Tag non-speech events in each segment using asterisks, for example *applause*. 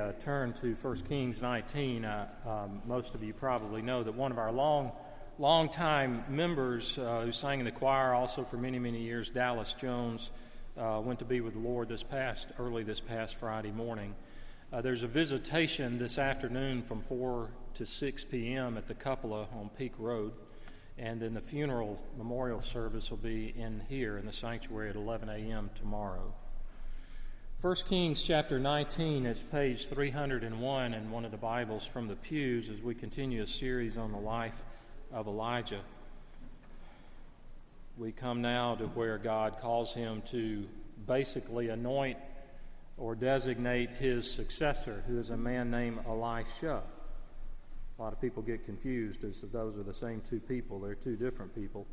uh, turn to 1 Kings 19, uh, um, most of you probably know that one of our long, long-time members uh, who sang in the choir also for many, many years, Dallas Jones, uh, went to be with the Lord this past, early this past Friday morning. Uh, there's a visitation this afternoon from 4 to 6 p.m. at the Cupola on Peak Road, and then the funeral memorial service will be in here in the sanctuary at 11 a.m. tomorrow. 1 Kings chapter 19 is page 301 in one of the Bibles from the pews as we continue a series on the life of Elijah. We come now to where God calls him to basically anoint or designate his successor, who is a man named Elisha. A lot of people get confused as those are the same two people. They're two different people,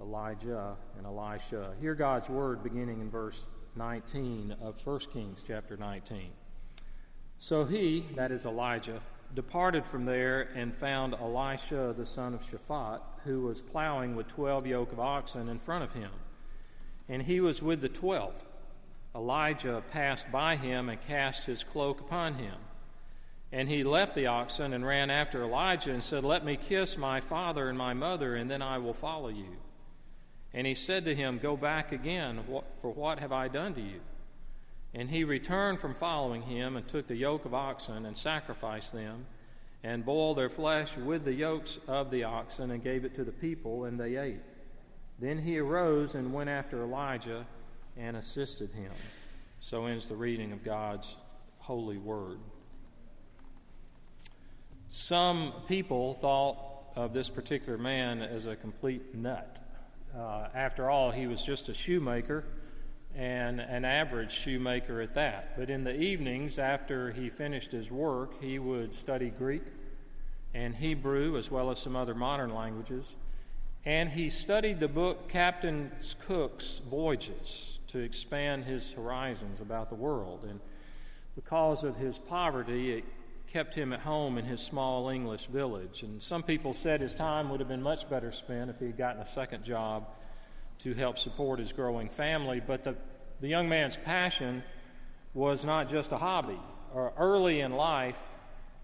Elijah and Elisha. Hear God's word beginning in verse 19 of 1 Kings chapter 19. So he, that is Elijah, departed from there and found Elisha the son of Shaphat, who was plowing with twelve yoke of oxen in front of him. And he was with the twelve. Elijah passed by him and cast his cloak upon him. And he left the oxen and ran after Elijah and said, Let me kiss my father and my mother, and then I will follow you. And he said to him, Go back again, for what have I done to you? And he returned from following him and took the yoke of oxen and sacrificed them, and boiled their flesh with the yokes of the oxen and gave it to the people, and they ate. Then he arose and went after Elijah and assisted him. So ends the reading of God's holy word. Some people thought of this particular man as a complete nut. Uh, after all, he was just a shoemaker and an average shoemaker at that. But in the evenings, after he finished his work, he would study Greek and Hebrew as well as some other modern languages. And he studied the book Captain Cook's Voyages to expand his horizons about the world. And because of his poverty, it kept him at home in his small English village. And some people said his time would have been much better spent if he had gotten a second job to help support his growing family. But the, the young man's passion was not just a hobby. Uh, early in life,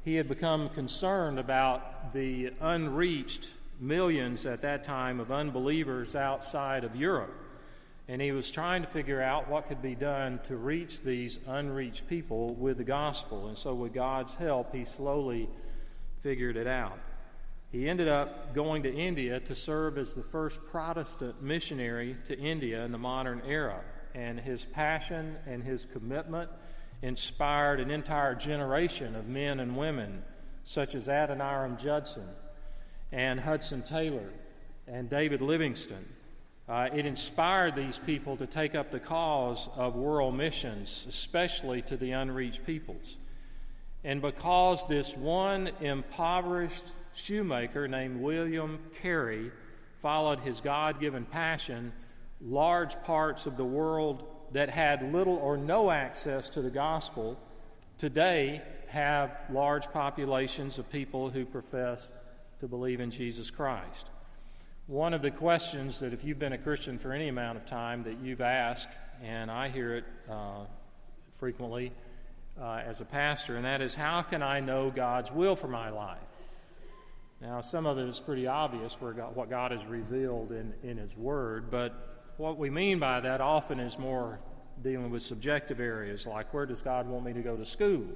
he had become concerned about the unreached millions at that time of unbelievers outside of Europe and he was trying to figure out what could be done to reach these unreached people with the gospel. And so, with God's help, he slowly figured it out. He ended up going to India to serve as the first Protestant missionary to India in the modern era. And his passion and his commitment inspired an entire generation of men and women, such as Adoniram Judson and Hudson Taylor and David Livingstone uh, it inspired these people to take up the cause of world missions, especially to the unreached peoples. And because this one impoverished shoemaker named William Carey followed his God given passion, large parts of the world that had little or no access to the gospel today have large populations of people who profess to believe in Jesus Christ. One of the questions that, if you've been a Christian for any amount of time, that you've asked, and I hear it uh, frequently uh, as a pastor, and that is, how can I know God's will for my life? Now, some of it is pretty obvious where God, what God has revealed in, in His Word, but what we mean by that often is more dealing with subjective areas, like where does God want me to go to school?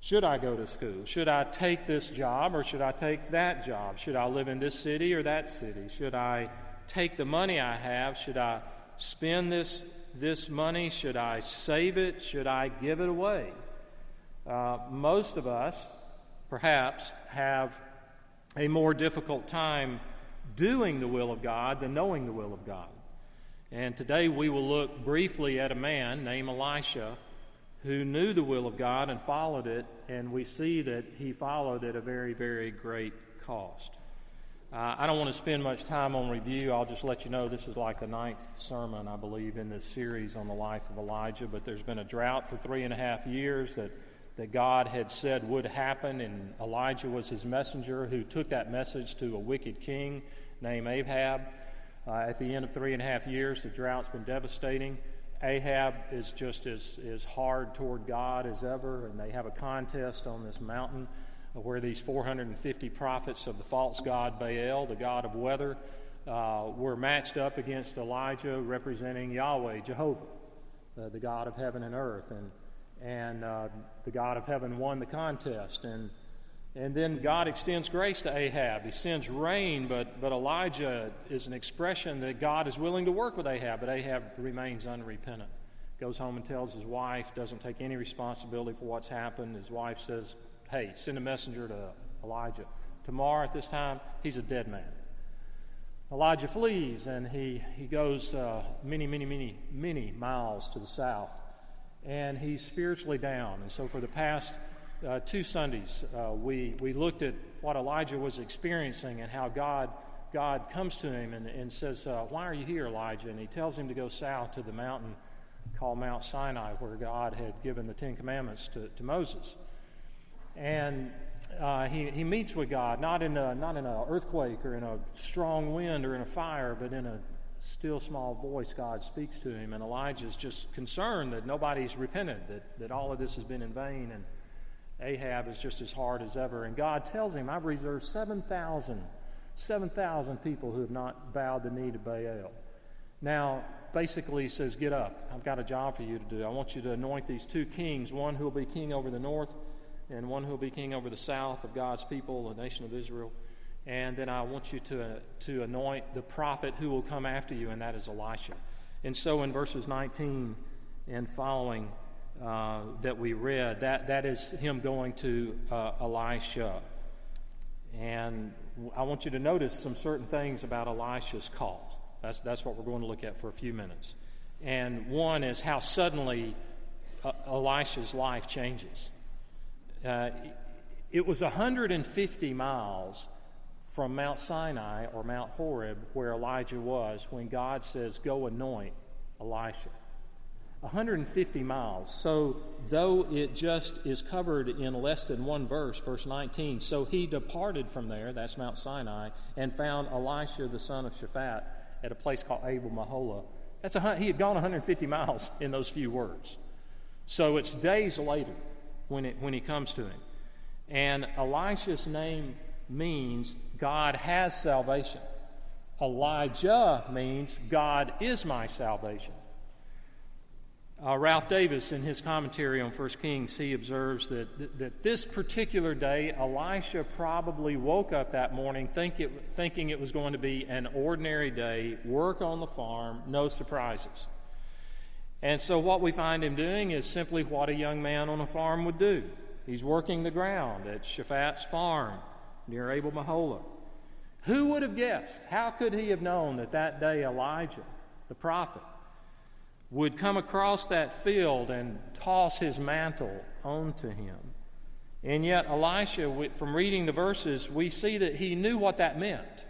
Should I go to school? Should I take this job or should I take that job? Should I live in this city or that city? Should I take the money I have? Should I spend this, this money? Should I save it? Should I give it away? Uh, most of us, perhaps, have a more difficult time doing the will of God than knowing the will of God. And today we will look briefly at a man named Elisha who knew the will of God and followed it, and we see that he followed at a very, very great cost. Uh, I don't want to spend much time on review. I'll just let you know this is like the ninth sermon, I believe, in this series on the life of Elijah. But there's been a drought for three and a half years that, that God had said would happen, and Elijah was his messenger who took that message to a wicked king named Ahab. Uh, at the end of three and a half years, the drought's been devastating. Ahab is just as, as hard toward God as ever, and they have a contest on this mountain where these 450 prophets of the false god Baal, the god of weather, uh, were matched up against Elijah representing Yahweh, Jehovah, uh, the God of heaven and earth. And, and uh, the God of heaven won the contest. And, and then God extends grace to Ahab. He sends rain, but, but Elijah is an expression that God is willing to work with Ahab, but Ahab remains unrepentant. Goes home and tells his wife, doesn't take any responsibility for what's happened. His wife says, Hey, send a messenger to Elijah. Tomorrow at this time, he's a dead man. Elijah flees and he, he goes uh, many, many, many, many miles to the south. And he's spiritually down. And so for the past uh, two Sundays, uh, we, we looked at what Elijah was experiencing and how God, God comes to him and, and says, uh, Why are you here, Elijah? And he tells him to go south to the mountain called Mount Sinai, where God had given the Ten Commandments to, to Moses. And uh, he, he meets with God, not in, a, not in an earthquake or in a strong wind or in a fire, but in a still small voice, God speaks to him. And Elijah's just concerned that nobody's repented, that, that all of this has been in vain, and Ahab is just as hard as ever. And God tells him, I've reserved 7,000, 7,000 people who have not bowed the knee to Baal. Now, basically, he says, Get up. I've got a job for you to do. I want you to anoint these two kings, one who will be king over the north and one who will be king over the south of God's people, the nation of Israel. And then I want you to, to anoint the prophet who will come after you, and that is Elisha. And so in verses 19 and following uh, that we read, that, that is him going to uh, Elisha. And I want you to notice some certain things about Elisha's call. That's, that's what we're going to look at for a few minutes. And one is how suddenly uh, Elisha's life changes. Uh, it was 150 miles from Mount Sinai or Mount Horeb, where Elijah was, when God says, Go anoint Elisha. 150 miles. So, though it just is covered in less than one verse, verse 19, so he departed from there, that's Mount Sinai, and found Elisha the son of Shaphat at a place called Abel Meholah. That's a, he had gone 150 miles *laughs* in those few words. So, it's days later when, it, when he comes to him. And Elisha's name means God has salvation. Elijah means God is my salvation. Uh, Ralph Davis, in his commentary on 1 Kings, he observes that, that this particular day, Elisha probably woke up that morning think it, thinking it was going to be an ordinary day, work on the farm, no surprises. And so, what we find him doing is simply what a young man on a farm would do. He's working the ground at Shaphat's farm near Abel Meholah. Who would have guessed? How could he have known that that day Elijah, the prophet, would come across that field and toss his mantle onto him? And yet, Elisha, from reading the verses, we see that he knew what that meant.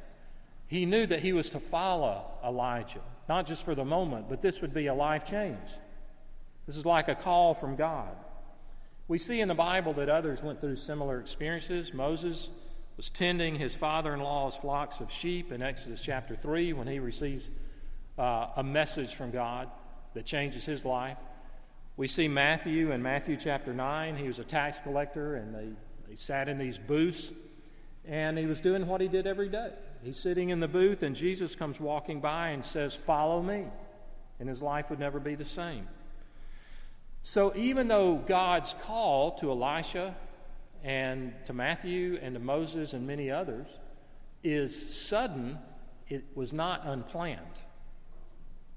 He knew that he was to follow Elijah not just for the moment, but this would be a life change. This is like a call from God. We see in the Bible that others went through similar experiences. Moses was tending his father in law's flocks of sheep in Exodus chapter 3 when he receives uh, a message from God that changes his life. We see Matthew in Matthew chapter 9. He was a tax collector, and they, they sat in these booths, and he was doing what he did every day. He's sitting in the booth, and Jesus comes walking by and says, Follow me. And his life would never be the same. So, even though God's call to Elisha and to Matthew and to Moses and many others is sudden, it was not unplanned.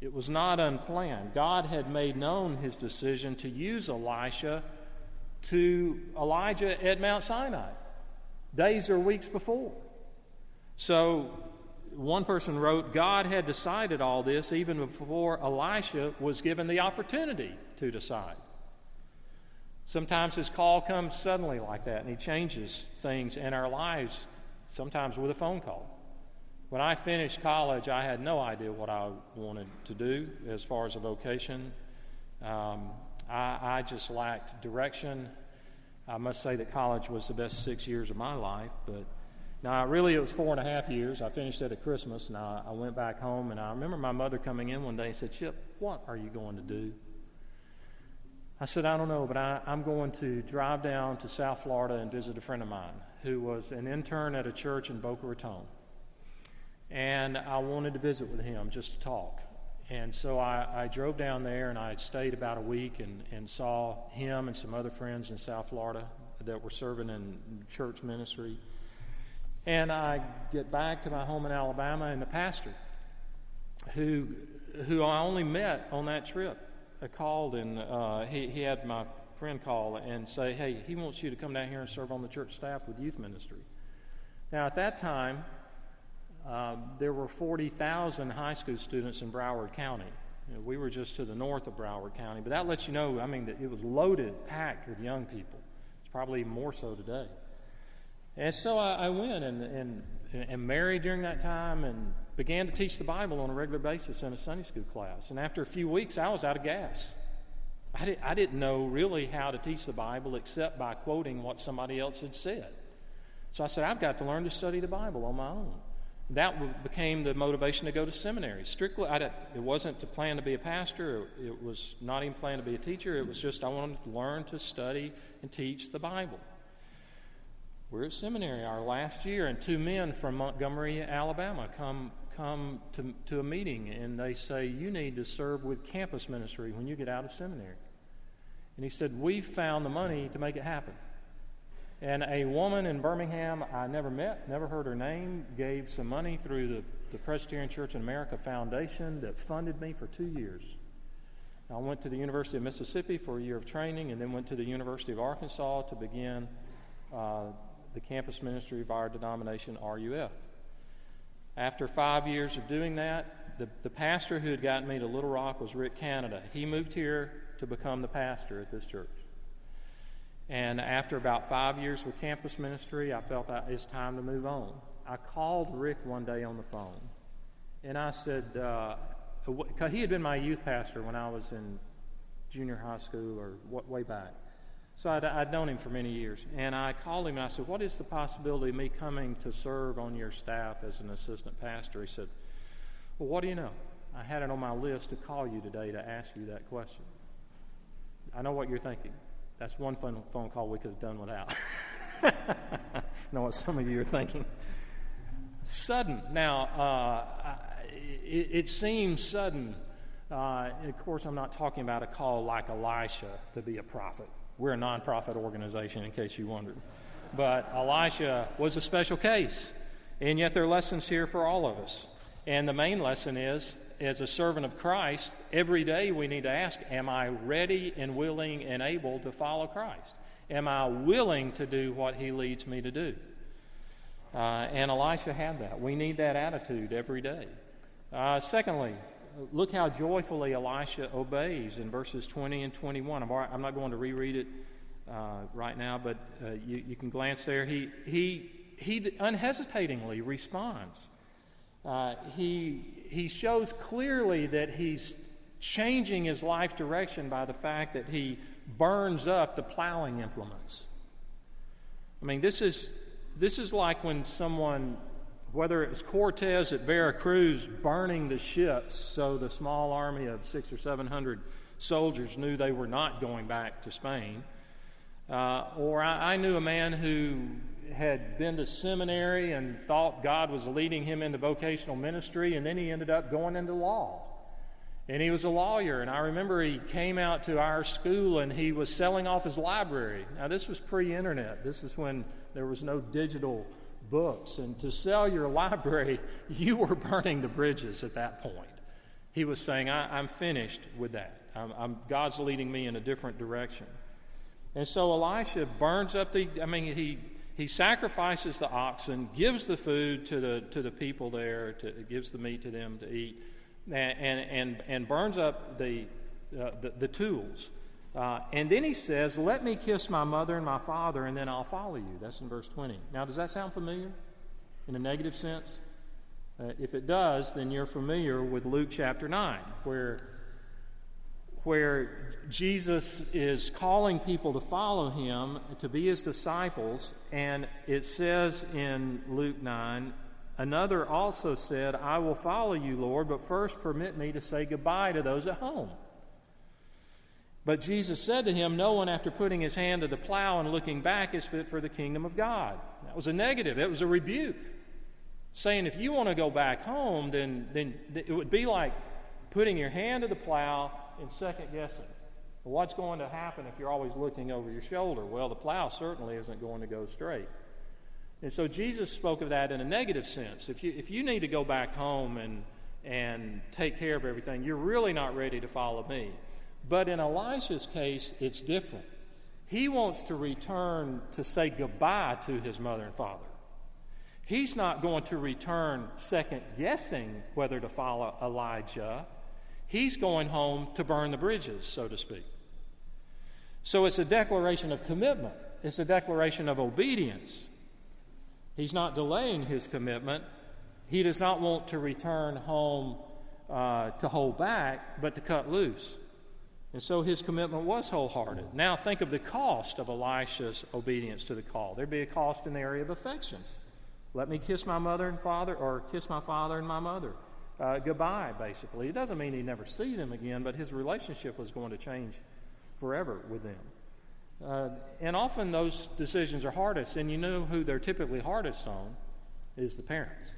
It was not unplanned. God had made known his decision to use Elisha to Elijah at Mount Sinai days or weeks before. So, one person wrote, God had decided all this even before Elisha was given the opportunity to decide. Sometimes his call comes suddenly like that, and he changes things in our lives, sometimes with a phone call. When I finished college, I had no idea what I wanted to do as far as a vocation. Um, I, I just lacked direction. I must say that college was the best six years of my life, but Now, really, it was four and a half years. I finished it at Christmas, and I, I went back home. And I remember my mother coming in one day and said, Chip, what are you going to do? I said, I don't know, but I, am going to drive down to South Florida and visit a friend of mine who was an intern at a church in Boca Raton. And I wanted to visit with him just to talk. And so I, I, drove down there and I stayed about a week and, and saw him and some other friends in South Florida that were serving in church ministry. And I get back to my home in Alabama, and the pastor, who, who I only met on that trip, I called and uh, he, he had my friend call and say, Hey, he wants you to come down here and serve on the church staff with youth ministry. Now, at that time, uh, there were 40,000 high school students in Broward County. You know, we were just to the north of Broward County, but that lets you know, I mean, that it was loaded, packed with young people. It's probably more so today. And so I, I went and, and, and married during that time and began to teach the Bible on a regular basis in a Sunday school class. And after a few weeks, I was out of gas. I, I didn't know really how to teach the Bible except by quoting what somebody else had said. So I said, I've got to learn to study the Bible on my own. That became the motivation to go to seminary. Strictly, it wasn't to plan to be a pastor. It was not even plan to be a teacher. It was just I wanted to learn to study and teach the Bible. We're at seminary our last year, and two men from Montgomery, Alabama, come come to, to a meeting and they say, You need to serve with campus ministry when you get out of seminary. And he said, We found the money to make it happen. And a woman in Birmingham I never met, never heard her name, gave some money through the, the Presbyterian Church in America Foundation that funded me for two years. I went to the University of Mississippi for a year of training and then went to the University of Arkansas to begin uh, the campus ministry of our denomination, RUF. After five years of doing that, the, the pastor who had gotten me to Little Rock was Rick Canada. He moved here to become the pastor at this church. And after about five years with campus ministry, I felt that it's time to move on. I called Rick one day on the phone, and I said, because uh, he had been my youth pastor when I was in junior high school or way back. So I'd, I'd, known him for many years. And I called him and I said, What is the possibility of me coming to serve on your staff as an assistant pastor? He said, Well, what do you know? I had it on my list to call you today to ask you that question. I know what you're thinking. That's one phone, phone call we could have done without. *laughs* I know what some of you are thinking. Sudden. Now, uh, it, it seems sudden. Uh, of course, I'm not talking about a call like Elisha to be a prophet. We're a nonprofit organization, in case you wondered. But Elisha was a special case. And yet, there are lessons here for all of us. And the main lesson is as a servant of Christ, every day we need to ask, Am I ready and willing and able to follow Christ? Am I willing to do what he leads me to do? Uh, and Elisha had that. We need that attitude every day. Uh, secondly, look how joyfully Elisha obeys in verses 20 and 21. I'm, not going to reread it uh, right now, but uh, you, you, can glance there. He, he, he unhesitatingly responds. Uh, he, he shows clearly that he's changing his life direction by the fact that he burns up the plowing implements. I mean, this is, this is like when someone whether it was Cortez at Veracruz burning the ships so the small army of six or seven hundred soldiers knew they were not going back to Spain, uh, or I, I knew a man who had been to seminary and thought God was leading him into vocational ministry, and then he ended up going into law. And he was a lawyer, and I remember he came out to our school and he was selling off his library. Now, this was pre internet, this is when there was no digital books. And to sell your *laughs* library, you were burning the bridges at that point. He was saying, I, am finished with that. I'm, I'm, God's leading me in a different direction. And so Elisha burns up the, I mean, he, he sacrifices the oxen, gives the food to the, to the people there, to, gives the meat to them to eat, and, and, and burns up the, uh, the, the tools. Uh, and then he says, Let me kiss my mother and my father, and then I'll follow you. That's in verse 20. Now, does that sound familiar in a negative sense? Uh, if it does, then you're familiar with Luke chapter 9, where, where Jesus is calling people to follow him, to be his disciples, and it says in Luke 9, another also said, I will follow you, Lord, but first permit me to say goodbye to those at home. But Jesus said to him, No one, after putting his hand to the plow and looking back, is fit for the kingdom of God. That was a negative, it was a rebuke. Saying, if you want to go back home, then, then it would be like putting your hand to the plow and second guessing. What's going to happen if you're always looking over your shoulder? Well, the plow certainly isn't going to go straight. And so Jesus spoke of that in a negative sense. If you, if you need to go back home and, and take care of everything, you're really not ready to follow me. But in Elisha's case, it's different. He wants to return to say goodbye to his mother and father. He's not going to return second guessing whether to follow Elijah. He's going home to burn the bridges, so to speak. So it's a declaration of commitment, it's a declaration of obedience. He's not delaying his commitment. He does not want to return home uh, to hold back, but to cut loose. And so his commitment was wholehearted. Now think of the cost of Elisha's obedience to the call. There'd be a cost in the area of affections. Let me kiss my mother and father, or kiss my father and my mother. Uh, goodbye, basically. It doesn't mean he'd never see them again, but his relationship was going to change forever with them. Uh, and often those decisions are hardest, and you know who they're typically hardest on is the parents.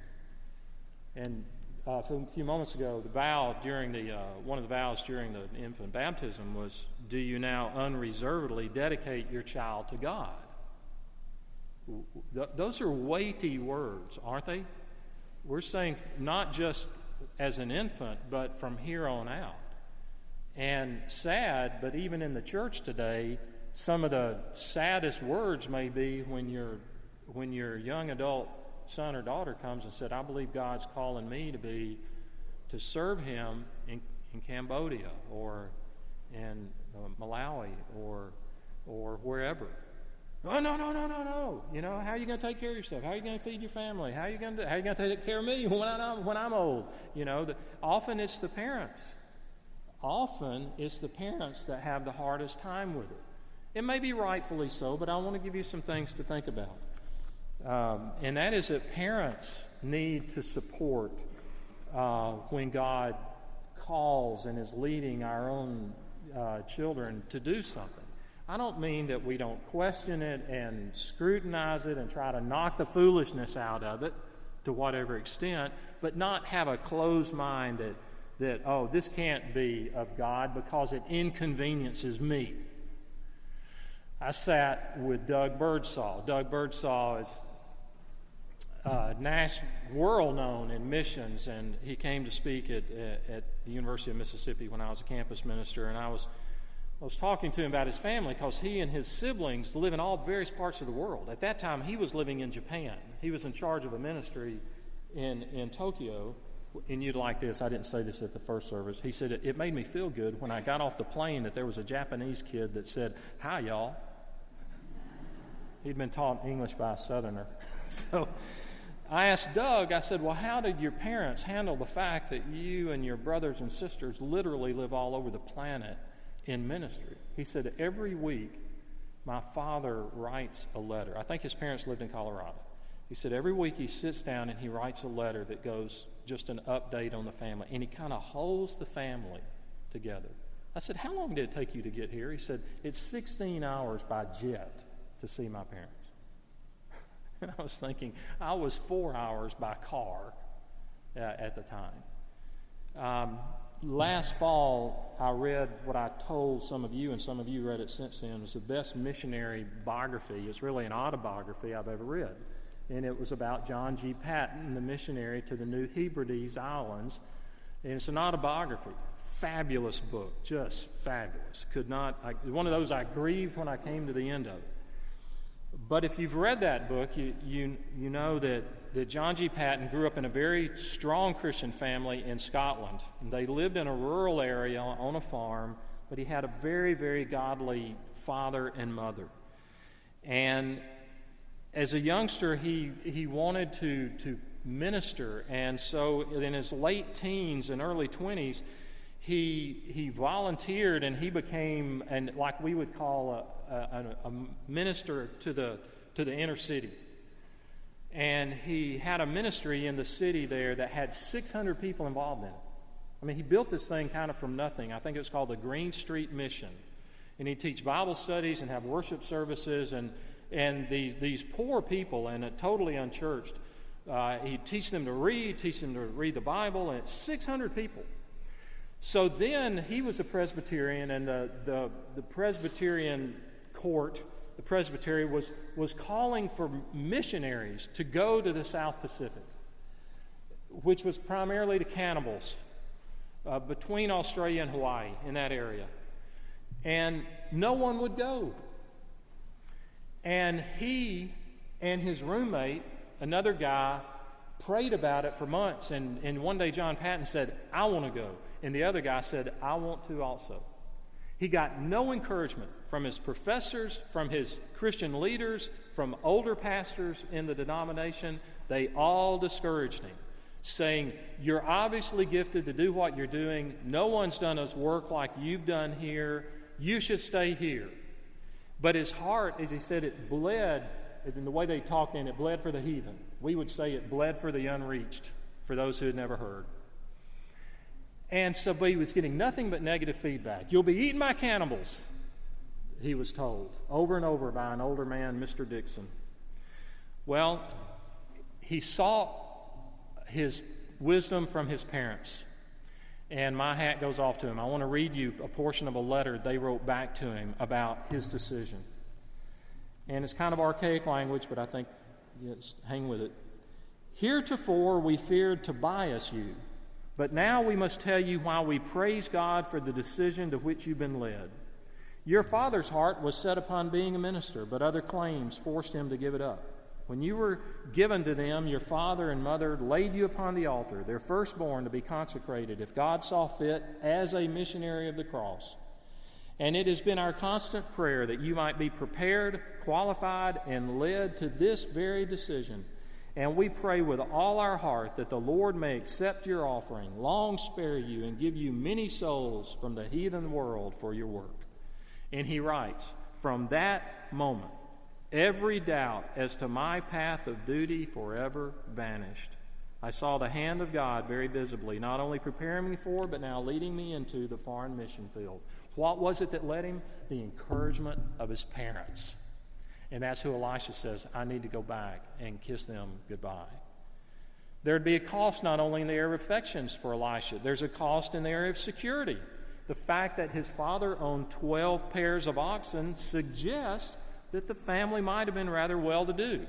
And uh, a few moments ago, the vow during the uh, one of the vows during the infant baptism was, "Do you now unreservedly dedicate your child to God?" Th- those are weighty words, aren't they? We're saying not just as an infant, but from here on out. And sad, but even in the church today, some of the saddest words may be when your when your young adult son or daughter comes and said, I believe God's calling me to be to serve him in, in Cambodia or in uh, Malawi or or wherever. Oh no no no no no! You know how are you going to take care of yourself? How are you going to feed your family? How are you going to how are you going to take care of me when I'm when I'm old? You know, the, often it's the parents. Often it's the parents that have the hardest time with it. It may be rightfully so, but I want to give you some things to think about. Um, and that is that parents need to support uh, when God calls and is leading our own uh, children to do something. I don't mean that we don't question it and scrutinize it and try to knock the foolishness out of it to whatever extent, but not have a closed mind that, that oh, this can't be of God because it inconveniences me. I sat with Doug Birdsall. Doug Birdsall is uh, Nash, world known in missions, and he came to speak at, at the University of Mississippi when I was a campus minister, and I was I was talking to him about his family because he and his siblings live in all various parts of the world. At that time, he was living in Japan. He was in charge of a ministry in, in Tokyo. And you'd like this, I didn't say this at the first service. He said, It made me feel good when I got off the plane that there was a Japanese kid that said, Hi, y'all. He'd been taught English by a southerner. *laughs* so I asked Doug, I said, Well, how did your parents handle the fact that you and your brothers and sisters literally live all over the planet in ministry? He said, Every week, my father writes a letter. I think his parents lived in Colorado. He said, Every week he sits down and he writes a letter that goes just an update on the family, and he kind of holds the family together. I said, How long did it take you to get here? He said, It's 16 hours by jet to see my parents. *laughs* And I was thinking, I was four hours by car uh, at the time. Um, last fall, I read what I told some of you, and some of you read it since then. It was the best missionary biography. It's really an autobiography I've ever read. And it was about John G. Paton, the missionary to the New Hebrides Islands. And it's an autobiography. Fabulous book, just fabulous. Could not, I, one of those I grieved when I came to the end of it. But if you've read that book, you, you, you know that, that John G. Paton grew up in a very strong Christian family in Scotland. They lived in a rural area on a farm, but he had a very, very godly father and mother. And as a youngster, he, he wanted to, to minister. And so in his late teens and early 20s, he, he volunteered and he became, and like we would call a, a, a minister to the, to the inner city. And he had a ministry in the city there that had 600 people involved in it. I mean, he built this thing kind of from nothing. I think it was called the Green Street Mission. And he'd teach Bible studies and have worship services. And, and these, these poor people, and totally unchurched, uh, he'd teach them to read, teach them to read the Bible, and it's 600 people. So then he was a Presbyterian, and the, the, the Presbyterian court, the Presbytery, was, was calling for missionaries to go to the South Pacific, which was primarily to cannibals uh, between Australia and Hawaii in that area. And no one would go. And he and his roommate, another guy, prayed about it for months. And, and one day John Paton said, I want to go. And the other guy said, I want to also. He got no encouragement from his professors, from his Christian leaders, from older pastors in the denomination. They all discouraged him, saying, You're obviously gifted to do what you're doing. No one's done us work like you've done here. You should stay here. But his heart, as he said, it bled, in the way they talked in it, bled for the heathen. We would say it bled for the unreached, for those who had never heard. And so he was getting nothing but negative feedback. You'll be eating my cannibals, he was told over and over by an older man, Mr. Dixon. Well, he sought his wisdom from his parents. And my hat goes off to him. I want to read you a portion of a letter they wrote back to him about his decision. And it's kind of archaic language, but I think yes, hang with it. Heretofore we feared to bias you but now we must tell you why we praise God for the decision to which you've been led. Your father's heart was set upon being a minister, but other claims forced him to give it up. When you were given to them, your father and mother laid you upon the altar, their firstborn to be consecrated, if God saw fit, as a missionary of the cross. And it has been our constant prayer that you might be prepared, qualified, and led to this very decision and we pray with all our heart that the Lord may accept your offering, long spare you, and give you many souls from the heathen world for your work. And he writes, From that moment, every doubt as to my path of duty forever vanished. I saw the hand of God very visibly, not only preparing me for, but now leading me into the foreign mission field. What was it that led him? The encouragement of his parents. And that's who Elisha says, I need to go back and kiss them goodbye. There'd be a cost not only in the area of affections for Elisha, there's a cost in the area of security. The fact that his father owned 12 pairs of oxen suggests that the family might have been rather well to do.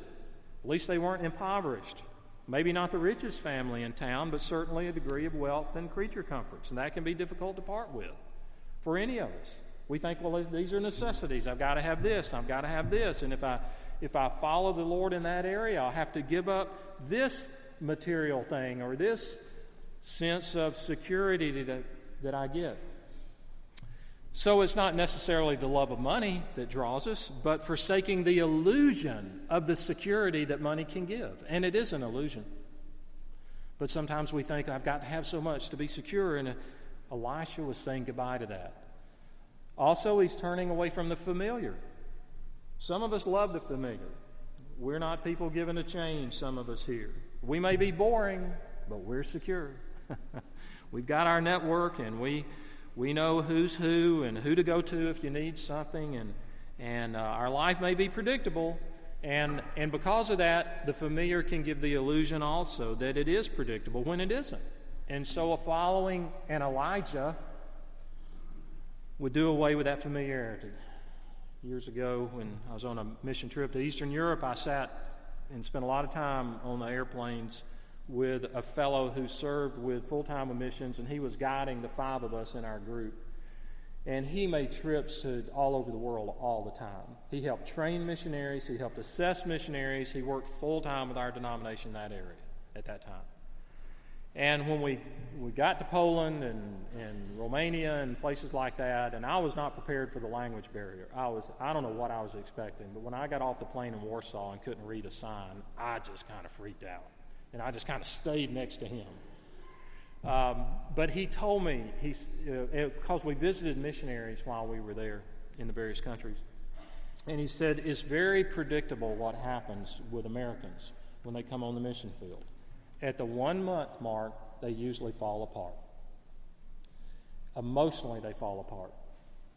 At least they weren't impoverished. Maybe not the richest family in town, but certainly a degree of wealth and creature comforts. And that can be difficult to part with for any of us. We think, well, these are necessities. I've got to have this. I've got to have this. And if I if I follow the Lord in that area, I'll have to give up this material thing or this sense of security that, that I get. So it's not necessarily the love of money that draws us, but forsaking the illusion of the security that money can give. And it is an illusion. But sometimes we think, I've got to have so much to be secure. And uh, Elisha was saying goodbye to that. Also, he's turning away from the familiar. Some of us love the familiar. We're not people given to change, some of us here. We may be boring, but we're secure. *laughs* We've got our network and we, we know who's who and who to go to if you need something, and, and uh, our life may be predictable. And, and because of that, the familiar can give the illusion also that it is predictable when it isn't. And so, a following an Elijah would do away with that familiarity. Years ago, when I was on a mission trip to Eastern Europe, I sat and spent a lot of time on the airplanes with a fellow who served with full time missions, and he was guiding the five of us in our group. And he made trips to all over the world all the time. He helped train missionaries, he helped assess missionaries, he worked full time with our denomination in that area at that time. And when we, we got to Poland and, and Romania and places like that, and I was not prepared for the language barrier. I was I don't know what I was expecting, but when I got off the plane in Warsaw and couldn't read a sign, I just kind of freaked out. And I just kind of stayed next to him. Um, but he told me, because uh, we visited missionaries while we were there in the various countries, and he said it's very predictable what happens with Americans when they come on the mission field. At the one month mark, they usually fall apart. Emotionally, they fall apart.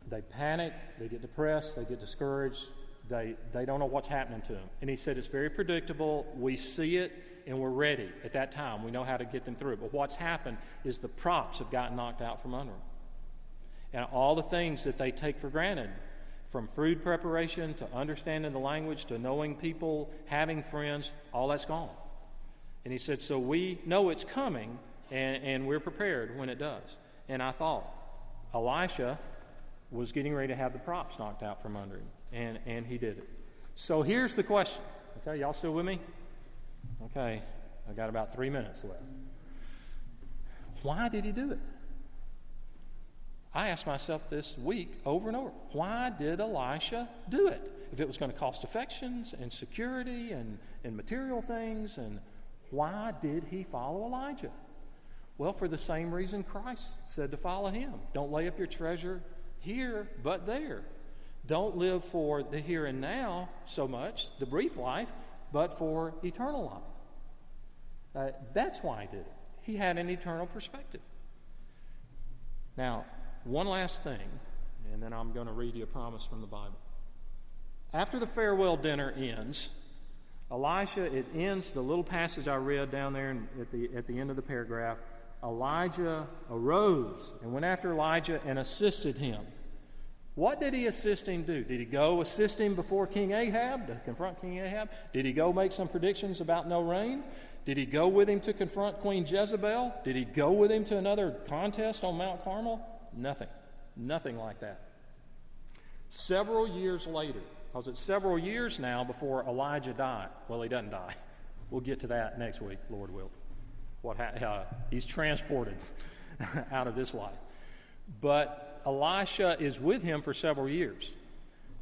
They panic, they get depressed, they get discouraged, they, they don't know what's happening to them. And he said it's very predictable. We see it and we're ready at that time. We know how to get them through. But what's happened is the props have gotten knocked out from under them. And all the things that they take for granted, from food preparation to understanding the language to knowing people, having friends, all that's gone. And he said, So we know it's coming and, and we're prepared when it does. And I thought, Elisha was getting ready to have the props knocked out from under him and, and he did it. So here's the question. Okay, y'all still with me? Okay, I got about three minutes left. Why did he do it? I asked myself this week over and over why did Elisha do it? If it was going to cost affections and security and, and material things, and why did he follow Elijah? Well, for the same reason Christ said to follow him. Don't lay up your treasure here, but there. Don't live for the here and now so much, the brief life, but for eternal life. Uh, that's why he did it. He had an eternal perspective. Now, one last thing, and then I'm going to read you a promise from the Bible. After the farewell dinner ends, Elisha, it ends the little passage I read down there at the, at the end of the paragraph. Elijah arose and went after Elijah and assisted him. What did he assist him do? Did he go assist him before King Ahab to confront King Ahab? Did he go make some predictions about no rain? Did he go with him to confront Queen Jezebel? Did he go with him to another contest on Mount Carmel? Nothing. Nothing like that. Several years later, because it's several years now before Elijah died. Well, he doesn't die. We'll get to that next week, Lord will. What ha- uh, he's transported *laughs* out of this life. But Elisha is with him for several years.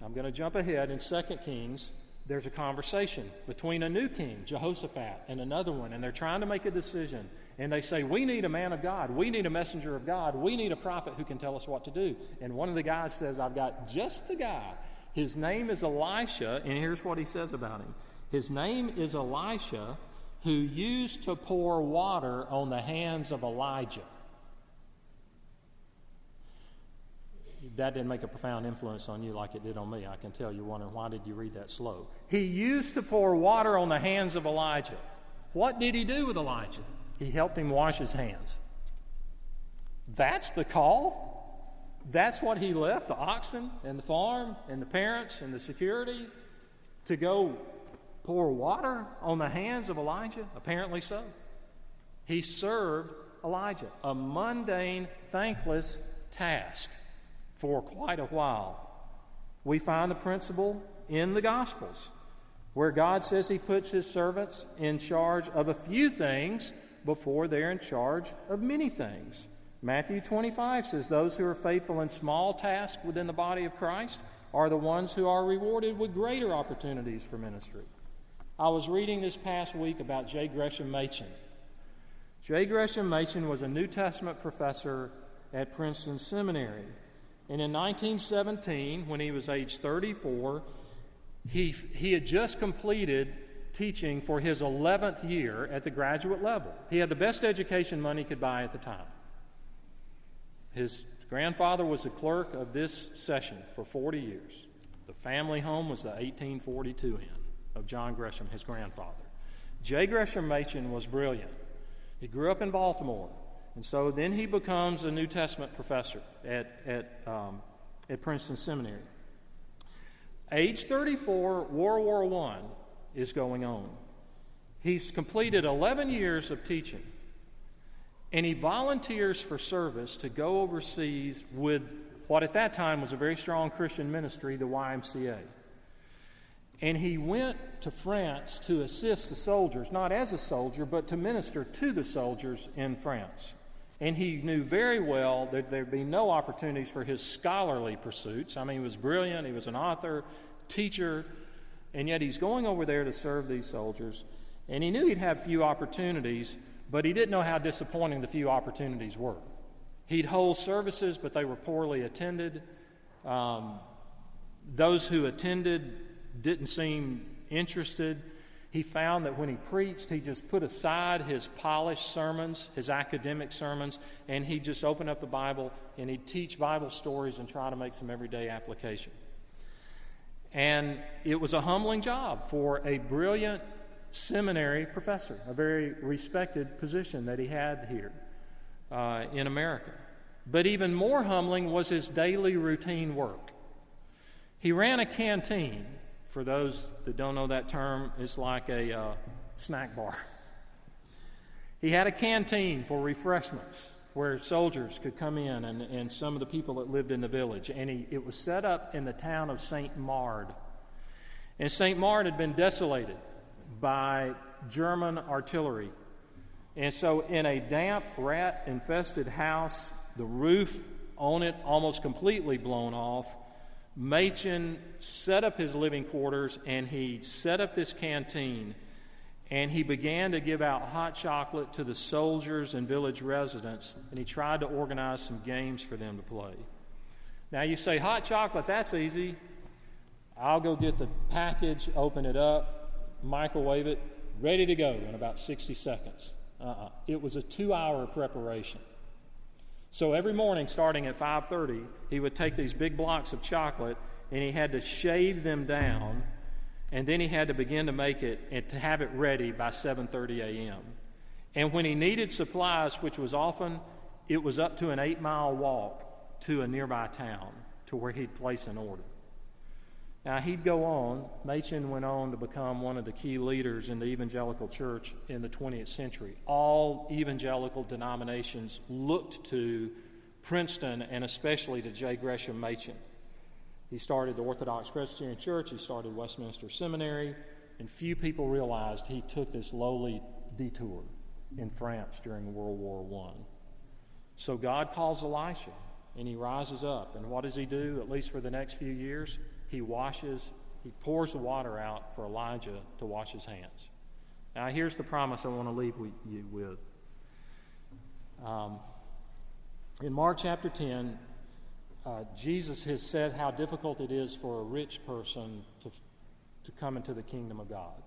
I'm going to jump ahead in 2 Kings. There's a conversation between a new king, Jehoshaphat, and another one, and they're trying to make a decision. And they say, We need a man of God. We need a messenger of God. We need a prophet who can tell us what to do. And one of the guys says, I've got just the guy. His name is Elisha, and here's what he says about him His name is Elisha, who used to pour water on the hands of Elijah. that didn't make a profound influence on you like it did on me. I can tell you're wondering why did you read that slow? He used to pour water on the hands of Elijah. What did he do with Elijah? He helped him wash his hands. That's the call. That's what he left the oxen and the farm and the parents and the security to go pour water on the hands of Elijah? Apparently so. He served Elijah, a mundane, thankless task for quite a while. We find the principle in the Gospels, where God says He puts His servants in charge of a few things before they're in charge of many things. Matthew 25 says, Those who are faithful in small tasks within the body of Christ are the ones who are rewarded with greater opportunities for ministry. I was reading this past week about J. Gresham Machen. J. Gresham Machen was a New Testament professor at Princeton Seminary. And in 1917, when he was age 34, he, he had just completed teaching for his 11th year at the graduate level. He had the best education money could buy at the time. His grandfather was the clerk of this session for 40 years. The family home was the 1842 inn of John Gresham, his grandfather. J. Gresham Machen was brilliant. He grew up in Baltimore. And so then he becomes a New Testament professor at, at, um, at Princeton Seminary. Age 34, World War I is going on. He's completed 11 years of teaching, and he volunteers for service to go overseas with what at that time was a very strong Christian ministry, the YMCA. And he went to France to assist the soldiers, not as a soldier, but to minister to the soldiers in France. And he knew very well that there'd be no opportunities for his scholarly pursuits. I mean, he was brilliant, he was an author, teacher, and yet he's going over there to serve these soldiers. And he knew he'd have few opportunities but he didn't know how disappointing the few opportunities were. He'd hold services, but they were poorly attended. Um, those who attended didn't seem interested. He found that when he preached, he just put aside his polished sermons, his academic sermons, and he'd just open up the Bible and he'd teach Bible stories and try to make some everyday application. And it was a humbling job for a brilliant seminary professor, a very respected position that he had here uh, in America. But even more humbling was his daily routine work. He ran a canteen. For those that don't know that term, it's like a uh, snack bar. He had a canteen for refreshments where soldiers could come in and, and some of the people that lived in the village. And he, it was set up in the town of St. Mard. And St. Mard had been desolated by German artillery. And so, in a damp, rat infested house, the roof on it almost completely blown off, Machen set up his living quarters and he set up this canteen and he began to give out hot chocolate to the soldiers and village residents and he tried to organize some games for them to play. Now you say, hot chocolate, that's easy. I'll go get the package, open it up, microwave it, ready to go in about 60 seconds. Uh-uh. It was a two-hour preparation. So every morning, starting at 5:30, he would take these big blocks of chocolate and he had to shave them down, and then he had to begin to make it and to have it ready by 7:30 a.m. And when he needed supplies, which was often, it was up to an eight-mile walk to a nearby town to where he'd place an order. Now, he'd go on. Machen went on to become one of the key leaders in the evangelical church in the 20th century. All evangelical denominations looked to Princeton and especially to J. Gresham Machen. He started the Orthodox Presbyterian Church, he started Westminster Seminary, and few people realized he took this lowly detour in France during World War I. So God calls Elisha, and he rises up. And what does he do, at least for the next few years? He washes, he pours the water out for Elijah to wash his hands. Now, here's the promise I want to leave you with. Um, in Mark chapter 10, uh, Jesus has said how difficult it is for a rich person to, to come into the kingdom of God.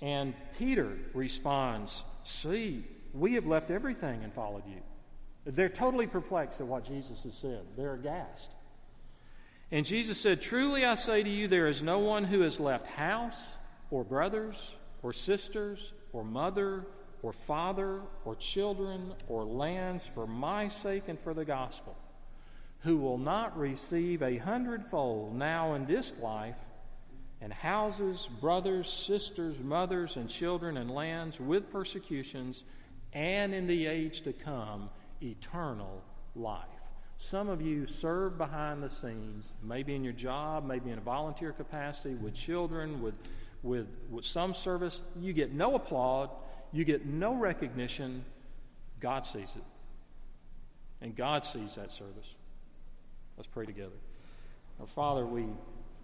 And Peter responds, See, we have left everything and followed you. They're totally perplexed at what Jesus has said. They're aghast. And Jesus said, Truly I say to you, there is no one who has left house, or brothers, or sisters, or mother, or father, or children, or lands for my sake and for the gospel, who will not receive a hundredfold now in this life, and houses, brothers, sisters, mothers, and children, and lands with persecutions, and in the age to come, eternal life. Some of you serve behind the scenes, maybe in your job, maybe in a volunteer capacity, with children, with, with, with some service. You get no applaud, you get no recognition. God sees it. And God sees that service. Let's pray together. Father, we,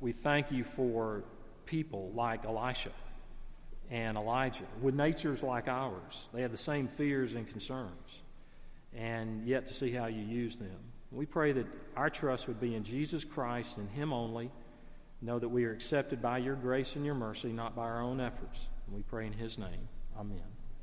we thank you for people like Elisha and Elijah with natures like ours. They have the same fears and concerns, and yet to see how you use them. We pray that our trust would be in Jesus Christ and Him only. Know that we are accepted by your grace and your mercy, not by our own efforts. We pray in His name. Amen.